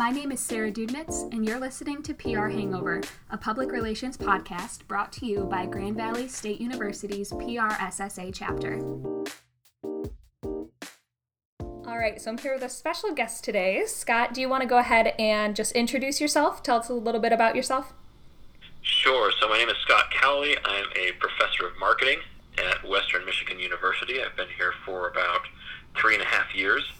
My name is Sarah Dudnitz, and you're listening to PR Hangover, a public relations podcast brought to you by Grand Valley State University's PRSSA chapter. All right, so I'm here with a special guest today. Scott, do you want to go ahead and just introduce yourself? Tell us a little bit about yourself. Sure. So my name is Scott Cowley. I'm a professor of marketing at Western Michigan University. I've been here for about three and a half years.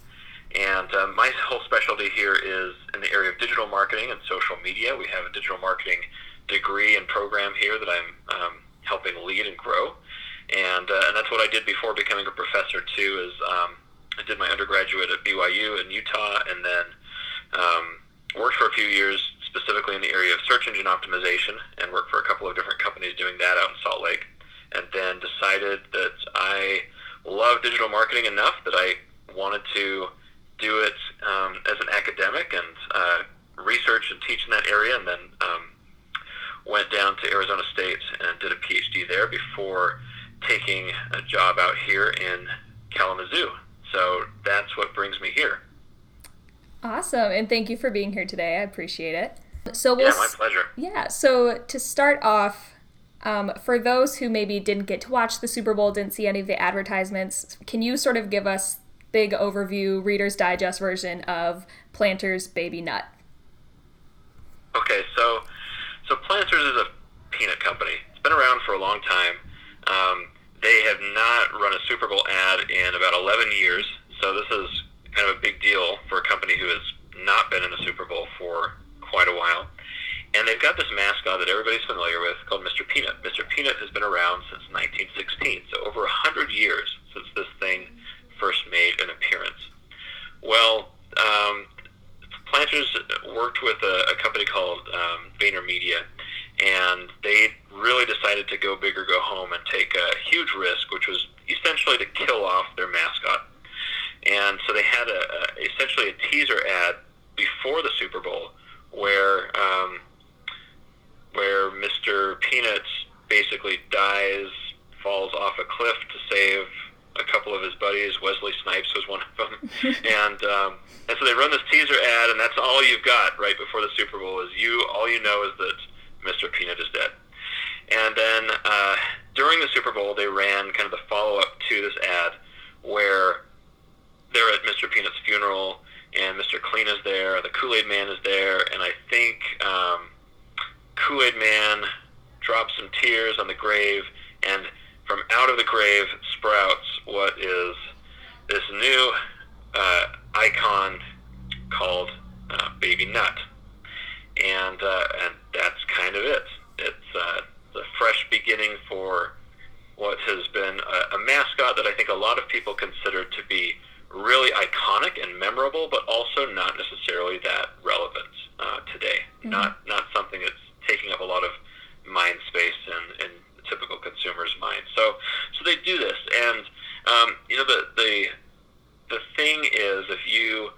And um, my whole specialty here is in the area of digital marketing and social media. We have a digital marketing degree and program here that I'm um, helping lead and grow. And, uh, and that's what I did before becoming a professor too. Is um, I did my undergraduate at BYU in Utah, and then um, worked for a few years specifically in the area of search engine optimization, and worked for a couple of different companies doing that out in Salt Lake. And then decided that I love digital marketing enough that I wanted to do it um, as an academic and uh, research and teach in that area, and then um, went down to Arizona State and did a PhD there before taking a job out here in Kalamazoo. So that's what brings me here. Awesome, and thank you for being here today. I appreciate it. So we'll, yeah, my pleasure. Yeah. So to start off, um, for those who maybe didn't get to watch the Super Bowl, didn't see any of the advertisements, can you sort of give us big overview Reader's Digest version of Planters Baby Nut. Okay, so so Planters is a peanut company. It's been around for a long time. Um, they have not run a Super Bowl ad in about 11 years, so this is kind of a big deal for a company who has not been in a Super Bowl for quite a while. And they've got this mascot that everybody's familiar with called Mr. Peanut. Mr. Peanut has been around since 1916, so over 100 years since this thing first made an appearance. Well, um, Planters worked with a, a company called um, VaynerMedia, and they really decided to go big or go home and take a huge risk, which was essentially to kill off their mascot. And so they had a, a essentially a teaser ad before the Super Bowl where um, where Mr. Peanuts basically dies, falls off a cliff to save a couple of his buddies. Wesley Snipes was one of them, and um, and so they run this teaser ad, and that's all you've got right before the Super Bowl is you. All you know is that Mr. Peanut is dead. And then uh, during the Super Bowl, they ran kind of the follow up to this ad where they're at Mr. Peanut's funeral, and Mr. Clean is there, the Kool Aid Man is there, and I think um, Kool Aid Man drops some tears on the grave, and from out of the grave sprouts what is this new uh, icon called uh, Baby Nut, and uh, and that's kind of it. It's uh, the fresh beginning for what has been a, a mascot that I think a lot of people consider to be really iconic and memorable, but also not necessarily that relevant uh, today. Mm-hmm. Not not something that's taking up a lot of mind space in, and typical consumer's mind. So, so they do this, and um, you know the the the thing is, if you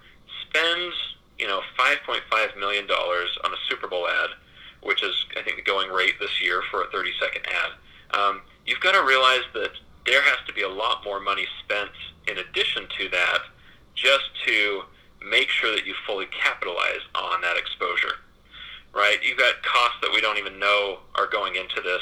spend you know 5.5 million dollars on a Super Bowl ad, which is I think the going rate this year for a 30 second ad, um, you've got to realize that there has to be a lot more money spent in addition to that, just to make sure that you fully capitalize on that exposure. Right? You've got costs that we don't even know are going into this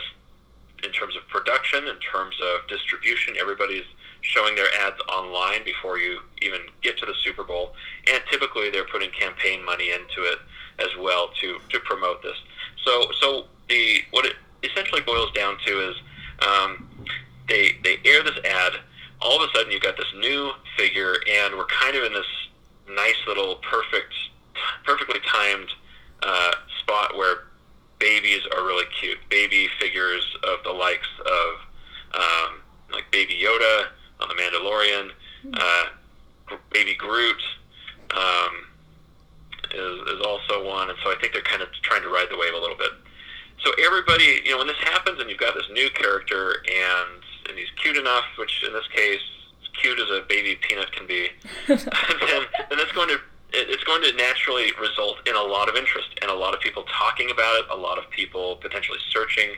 in terms of production, in terms of distribution. Everybody's showing their ads online before you even get to the Super Bowl, and typically they're putting campaign money into it as well to to promote this. So so the what it essentially boils down to is um, they they air this ad. All of a sudden, you've got this new figure, and we're kind of in this nice little perfect, perfectly timed uh, spot where babies are really cute. Baby figures of the likes of um, like Baby Yoda on The Mandalorian, hmm. uh, Baby Groot um, is, is also one, and so I think they're kind of trying to ride the wave a little bit. So everybody, you know, when this happens and you've got this new character and and he's cute enough, which in this case, as cute as a baby peanut can be, then then that's going to it's going to naturally result in a lot of interest and a lot of people talking about it, a lot of people potentially searching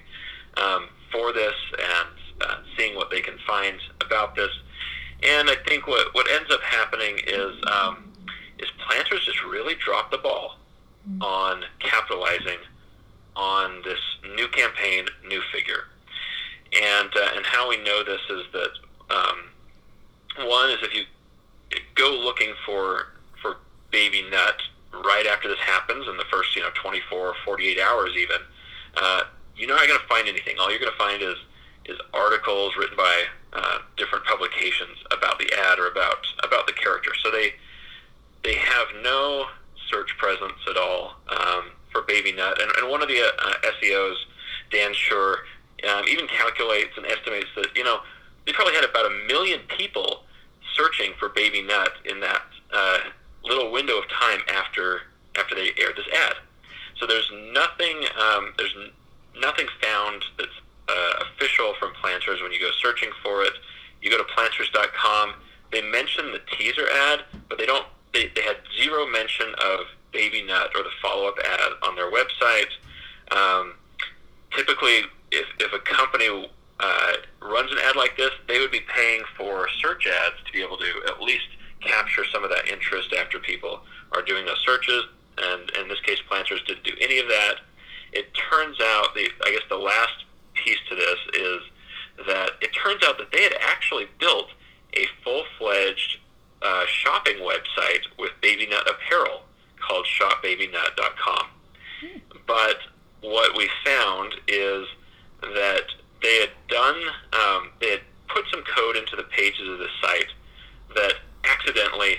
um, for this and uh, seeing what they can find about this. And I think what, what ends up happening is um, is planters just really drop the ball on capitalizing on this new campaign, new figure. And, uh, and how we know this is that um, one is if you go looking for for baby nut right after this happens in the first you know 24 or 48 hours even uh, you're not going to find anything all you're going to find is is articles written by uh, different publications about the ad or about about the character so they they have no search presence at all um, for baby nut and, and one of the uh, SEOs Dan Shure um, even calculates and estimates that you know they probably had about a million people searching for baby nut in that uh, little window of time after after they aired this ad. So there's nothing um, there's n- nothing found that's uh, official from Planters when you go searching for it. You go to planters.com. They mention the teaser ad, but they don't. They, they had zero mention of baby nut or the follow up ad on their website. Um, typically, if, if a company uh, runs an ad like this, they would be paying for search ads to be able to at least capture some of that interest after people are doing those searches. And in this case, Planters didn't do any of that. It turns out, the I guess the last piece to this is that it turns out that they had actually built a full-fledged uh, shopping website with Baby Nut apparel called shopbabynut.com. Hmm. But what we found is that they had done, um, they had put some code into the pages of the site that accidentally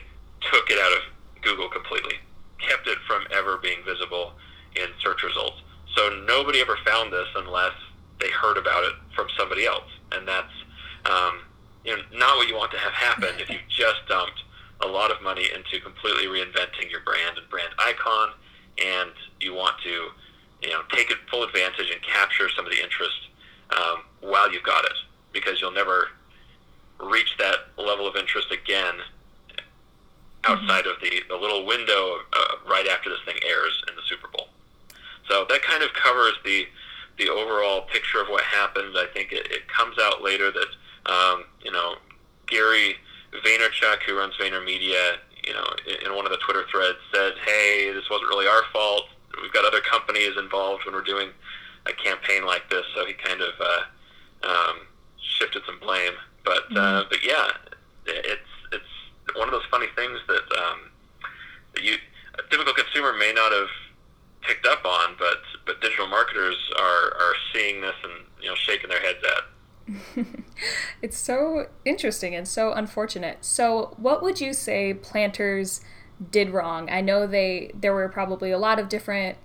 took it out of Google completely, kept it from ever being visible in search results. So nobody ever found this unless they heard about it from somebody else, and that's um, you know, not what you want to have happen if you've just dumped a lot of money into completely reinventing your brand and brand icon, and you want to you know take it full advantage and capture some of the interest um, while you've got it, because you'll never reach that level of interest again outside of the, the little window uh, right after this thing airs in the Super Bowl. So that kind of covers the the overall picture of what happened. I think it, it comes out later that um, you know Gary Vaynerchuk, who runs VaynerMedia, you know, in, in one of the Twitter threads, said, "Hey, this wasn't really our fault. We've got other companies involved when we're doing a campaign like this." So he kind of uh, um, shifted some blame. But uh, mm-hmm. but yeah, it's it's one of those funny things that um, that you a typical consumer may not have picked up on, but digital marketers are are seeing this and you know shaking their heads at. it's so interesting and so unfortunate. So, what would you say planters did wrong? I know they there were probably a lot of different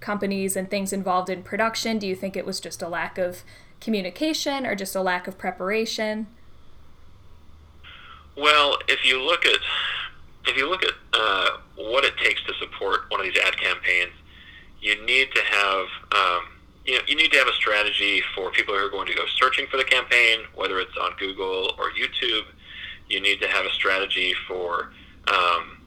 companies and things involved in production. Do you think it was just a lack of communication or just a lack of preparation? Well, if you look at if you look at uh, what it takes to support one of these ad campaigns, you need to have um, you know you need to have a strategy for people who are going to go searching for the campaign, whether it's on Google or YouTube. You need to have a strategy for um,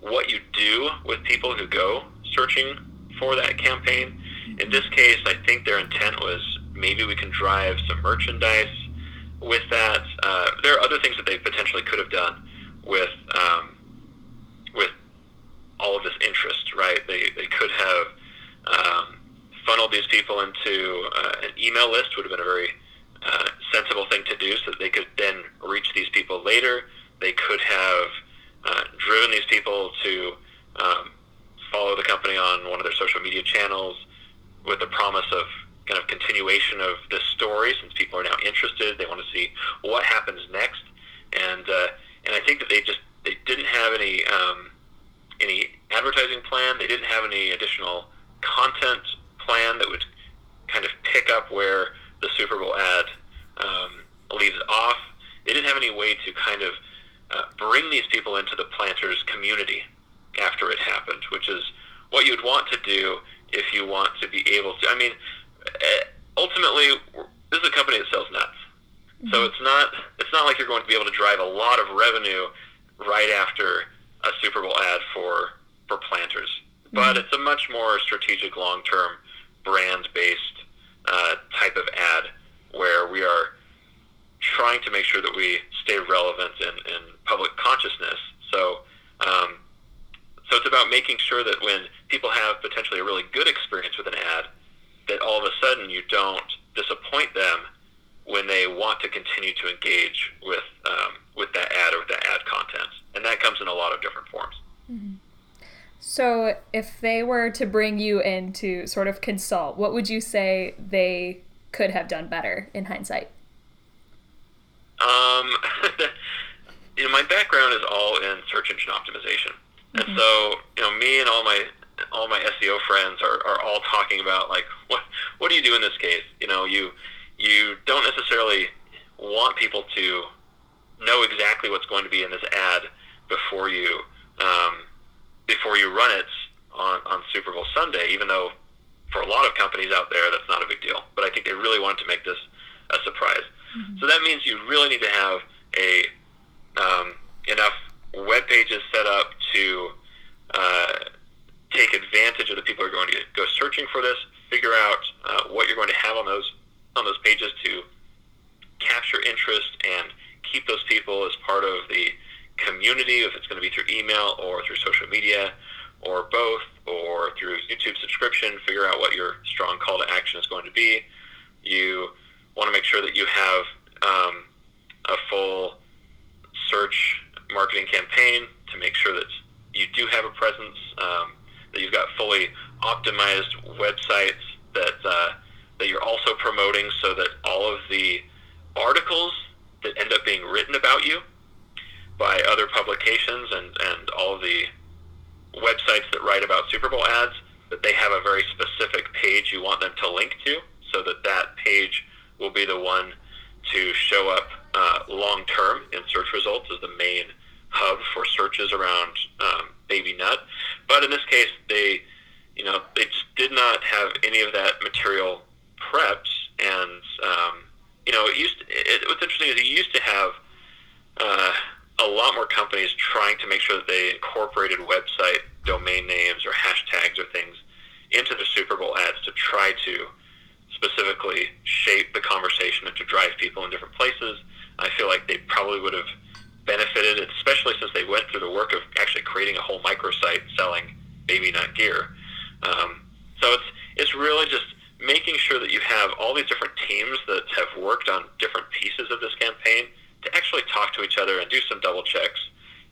what you do with people who go searching for that campaign. In this case, I think their intent was maybe we can drive some merchandise with that. Uh, there are other things that they potentially could have done with um, with all of this interest, right? They, they could have um, funneled these people into uh, an email list would have been a very uh, sensible thing to do so that they could then reach these people later. They could have uh, driven these people to um, follow the company on one of their social media channels with the promise of kind of continuation of this story since people are now interested. They want to see what happens next, and uh, and I think that they just they didn't have any um, any advertising plan. They didn't have any additional content plan that would kind of pick up where the Super Bowl ad um, leaves off. They didn't have any way to kind of uh, bring these people into the planters community after it happened, which is what you'd want to do if you want to be able to. I mean, uh, ultimately, this is a company that sells nuts. Mm-hmm. So it's not it's not like you're going to be able to drive a lot of revenue right after a Super Bowl ad for for planters. Mm-hmm. But it's a much more strategic, long term, brand based uh, type of ad where we are trying to make sure that we stay relevant in, in public consciousness. So um, so it's about making sure that when people have potentially a really good experience with an ad, that all of a sudden you don't disappoint them when they want to continue to engage with um, with that ad or with that ad content, and that comes in a lot of different forms. Mm-hmm. So, if they were to bring you in to sort of consult, what would you say they could have done better in hindsight? Um, you know, my background is all in search engine optimization, mm-hmm. and so you know, me and all my all my SEO friends are, are all talking about like what what do you do in this case? You know, you you don't necessarily want people to know exactly what's going to be in this ad before you um, before you run it on, on Super Bowl Sunday, even though for a lot of companies out there that's not a big deal. But I think they really wanted to make this a surprise. Mm-hmm. So that means you really need to have a um, enough web pages set up to uh, take advantage of the people who are going to go searching for this, figure out uh, what you're going to have on those on those pages to capture interest and keep those people as part of the community, if it's going to be through email or through social media or both or through YouTube subscription, figure out what your strong call to action is going to be. You want to make sure that you have um, a full search marketing campaign to make sure that you do have a presence, um, that you've got fully optimized websites that uh, that you're also promoting, so that all of the articles that end up being written about you by other publications and, and all the websites that write about Super Bowl ads, that they have a very specific page you want them to link to, so that that page will be the one to show up uh, long term in search results as the main hub for searches around um, baby nut. But in this case, they, you know, they just did not have any of that material prepped, and um, you know, it used. To, it, what's interesting is you used to have. Uh, a lot more companies trying to make sure that they incorporated website domain names or hashtags or things into the Super Bowl ads to try to specifically shape the conversation and to drive people in different places. I feel like they probably would have benefited, especially since they went through the work of actually creating a whole microsite selling baby nut gear. Um, so it's it's really just making sure that you have all these different teams that have worked on different pieces of this campaign to actually talk to each other and do some double checks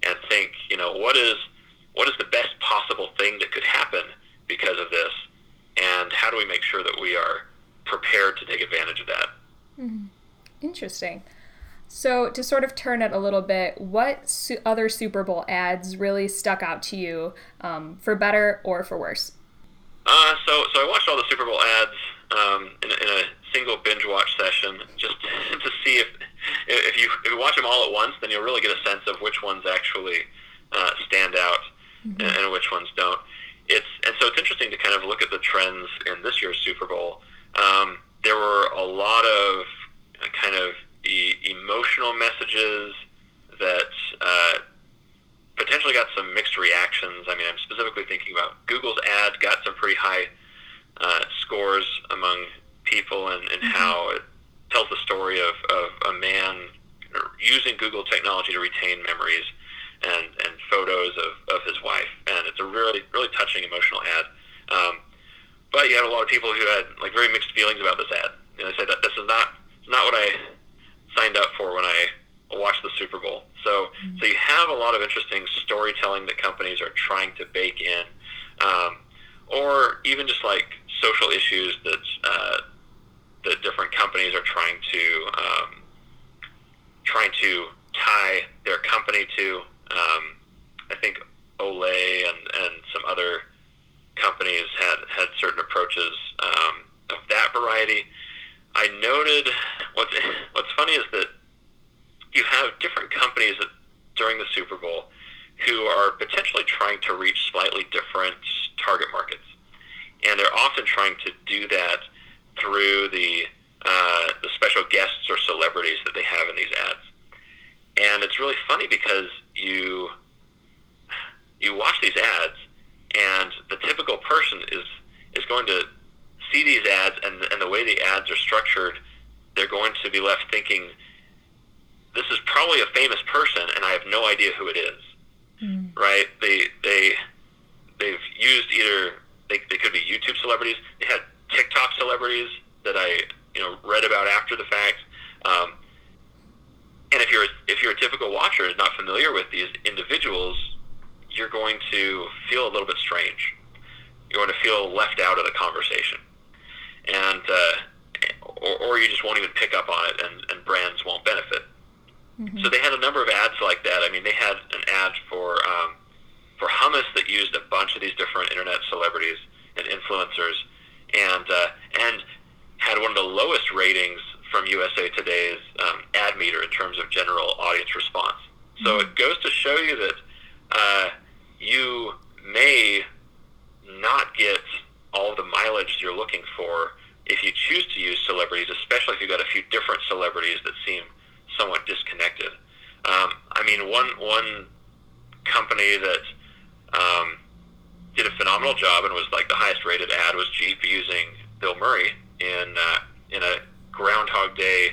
and think, you know, what is what is the best possible thing that could happen because of this, and how do we make sure that we are prepared to take advantage of that? Mm-hmm. Interesting. So, to sort of turn it a little bit, what su- other Super Bowl ads really stuck out to you, um, for better or for worse? Uh, so, so I watched all the Super Bowl ads um, in, in a single binge watch session just to see if if you if you watch them all at once, then you'll really get a sense of which ones actually uh, stand out mm-hmm. and, and, which ones don't. It's and so it's interesting to kind of look at the trends in this year's Super Bowl. Um, there were a lot of kind of e- emotional messages that uh, potentially got some mixed reactions. I mean, I'm specifically thinking about Google's ad got some pretty high uh, scores among people and, and mm-hmm. how it tells the story of, of a man using Google technology to retain memories and, and photos of, of his wife. And it's a really, really touching, emotional ad. Um, but you had a lot of people who had like very mixed feelings about this ad. You know, they said that this is not not what I signed up for when I watched the Super Bowl. So, mm-hmm. so you have a lot of interesting storytelling that companies are trying to bake in, um, or even just like social issues that uh, that different companies are trying to um, trying to tie their company to. Um, I think Olay and, and some other companies had had certain approaches um, of that variety. I noted what's what's funny is that you have different companies that, during the Super Bowl who are potentially trying to reach slightly different target markets, and they're often trying to do that through the uh, the special guests or celebrities that they have in these ads. And it's really funny because you you watch these ads, and the typical person is is going to see these ads, and and the way the ads are structured, they're going to be left thinking, this is probably a famous person, and I have no idea who it is. Mm. Right? They they they've used either they, they could be YouTube celebrities. They had TikTok celebrities that I you know read about after the fact. Um, and if you're if you're a typical watcher not familiar with these individuals, you're going to feel a little bit strange. You're going to feel left out of the conversation, and uh, or, or you just won't even pick up on it, and, and brands won't benefit. Mm-hmm. So they had a number of ads like that. I mean, they had an ad for um, for hummus that used a bunch of these different internet celebrities and influencers, and uh, and had one of the lowest ratings from USA Today's um, ad meter in terms of general audience response. So mm-hmm. it goes to show you that uh, you may not get all the mileage you're looking for if you choose to use celebrities, especially if you've got a few different celebrities that seem somewhat disconnected. Um, I mean, one one company that um, did a phenomenal job and was like the highest rated ad was Jeep using Bill Murray in uh, in a Groundhog Day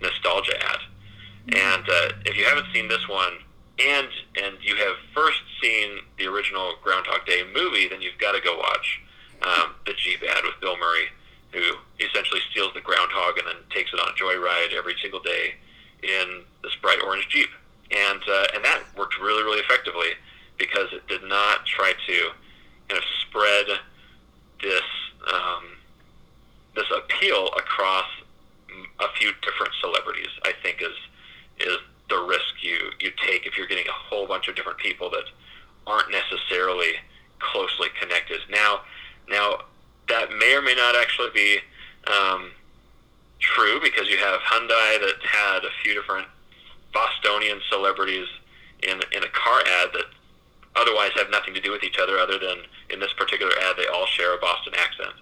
nostalgia ad. And uh, if you haven't seen this one, and and you have first seen the original Groundhog Day movie, then you've got to go watch um, the Jeep ad with Bill Murray, who essentially steals the groundhog and then takes it on a joyride every single day in this bright orange Jeep. And uh, and that worked really really effectively because it did not try to kind of spread this um, this appeal across a few different celebrities. I think is is the risk you you take if you're getting a whole bunch of different people that aren't necessarily closely connected. Now, now that may or may not actually be um, true because you have Hyundai that had a few different Bostonian celebrities in in a car ad that otherwise have nothing to do with each other other than in this particular ad they all share a Boston accent,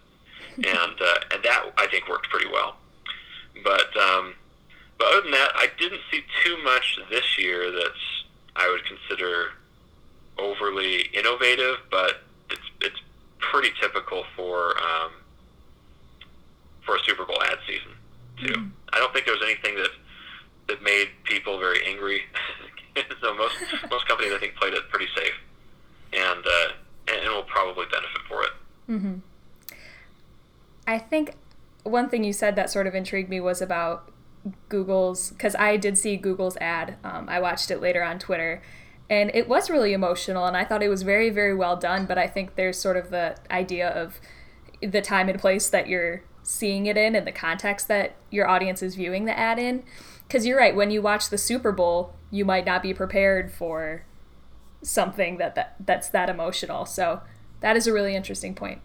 and uh, and that I think worked pretty well. But um, but other than that, I didn't see too much this year that's I would consider overly innovative, but it's it's pretty typical for um, for a Super Bowl ad season too. Mm-hmm. I don't think there was anything that that made people very angry. so most most companies I think played it pretty safe, and uh, and, will probably benefit for it. Mm-hmm. I think one thing you said that sort of intrigued me was about Google's because I did see Google's ad. Um, I watched it later on Twitter, and it was really emotional, and I thought it was very, very well done. But I think there's sort of the idea of the time and place that you're seeing it in, and the context that your audience is viewing the ad in. Because you're right, when you watch the Super Bowl, you might not be prepared for something that, that that's that emotional. So that is a really interesting point.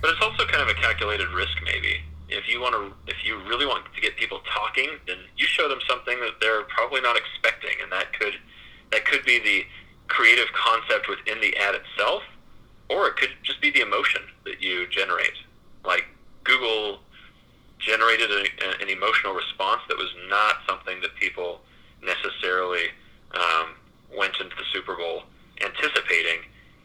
But it's also kind of a calculated risk, maybe if you want to, if you really want to get people talking, then you show them something that they're probably not expecting, and that could that could be the creative concept within the ad itself, or it could just be the emotion that you generate. Like Google generated a, an emotional response that was not something that people necessarily um, went into the Super Bowl anticipating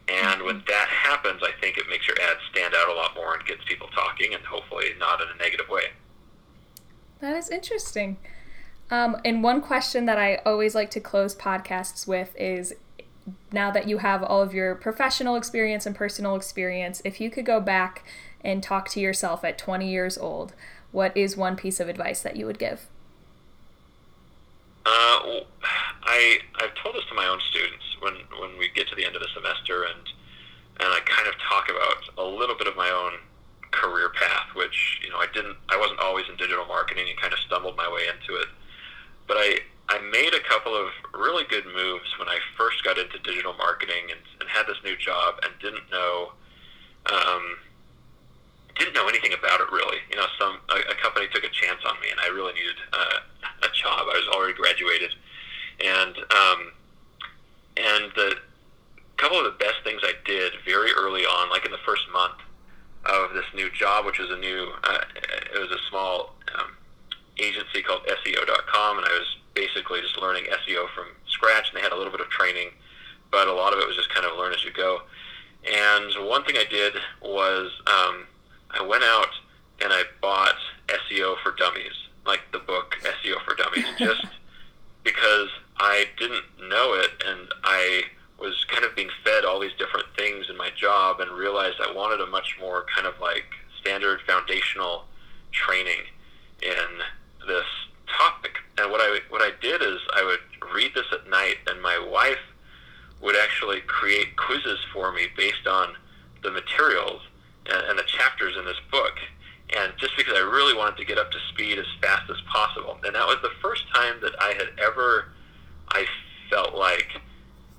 and when that happens, I think it makes your ad stand out a lot more and gets people talking, and hopefully not in a negative way. That is interesting. Um, and one question that I always like to close podcasts with is now that you have all of your professional experience and personal experience, if you could go back and talk to yourself at 20 years old, what is one piece of advice that you would give? Uh, I I've told this to my own students when when we get to the end of the semester and and I kind of talk about a little bit of my own career path, which you know I didn't I wasn't always in digital marketing and kind of stumbled my way into it, but I I made a couple of really good moves when I first got into digital marketing and, and had this new job and didn't know. Um, didn't know anything about it really. You know, some a, a company took a chance on me, and I really needed uh, a job. I was already graduated, and um, and the couple of the best things I did very early on, like in the first month of this new job, which was a new, uh, it was a small um, agency called SEO.com, and I was basically just learning SEO from scratch, and they had a little bit of training, but a lot of it was just kind of learn as you go. And one thing I did was um, I went out and I bought SEO for Dummies, like the book SEO for Dummies, just because I didn't know it and I was kind of being fed all these different things in my job and realized I wanted a much more kind of like standard foundational training in this topic. And what I what I did is I would read this at night, and my wife would actually create quizzes for me based on the materials and, and the chapters in this book. And just because I really wanted to get up to speed as fast as possible, and that was the first time that I had ever, I felt like,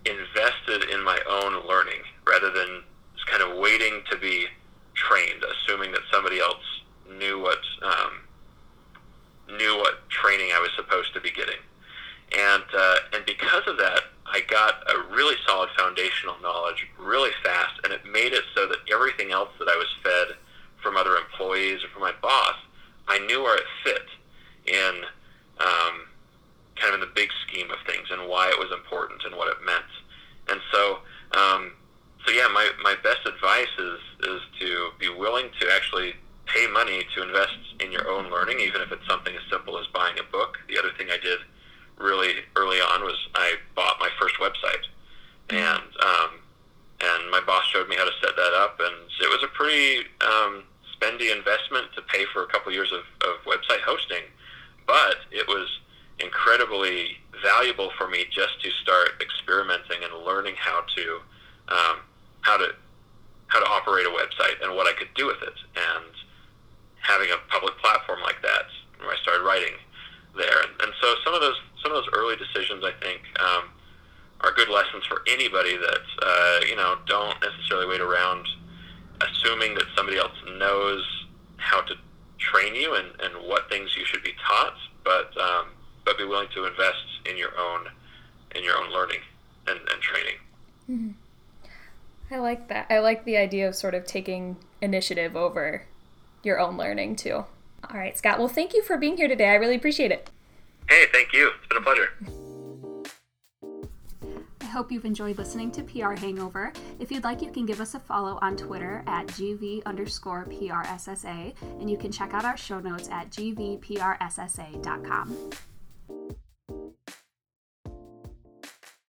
invested in my own learning rather than just kind of waiting to be trained, assuming that somebody else knew what um, knew what training I was supposed to be getting. And uh, and because of that, I got a really solid foundational knowledge really fast, and it made it so that everything else that I was fed from other employees or from my boss, I knew where it fit in um, kind of in the big scheme of things and why it was important and what it meant. And so, um, so yeah, my, my best advice is is to be willing to actually pay money to invest in your own learning, even if it's something as simple as buying a book. The other thing I did really early on was I bought my first website, mm-hmm. and um, and my boss showed me how to set that up, and it was a pretty um, spendy investment to pay for a couple years of, of website hosting, but it was incredibly valuable for me just to start experimenting and learning how to um, how to how to operate a website and what I could do with it, and having a public platform like that where I started writing there. And, and so some of those some of those early decisions, I think, um, are good lessons for anybody that uh, you know don't necessarily wait around assuming that somebody else knows how to train you and, and what things you should be taught, but um, but be willing to invest in your own in your own learning and, and training. Mm-hmm. I like that. I like the idea of sort of taking initiative over your own learning too. All right, Scott. Well, thank you for being here today. I really appreciate it. Hey, thank you. It's been a pleasure. I hope you've enjoyed listening to PR Hangover. If you'd like, you can give us a follow on Twitter at GV underscore PRSSA, and you can check out our show notes at GVPRSSA.com.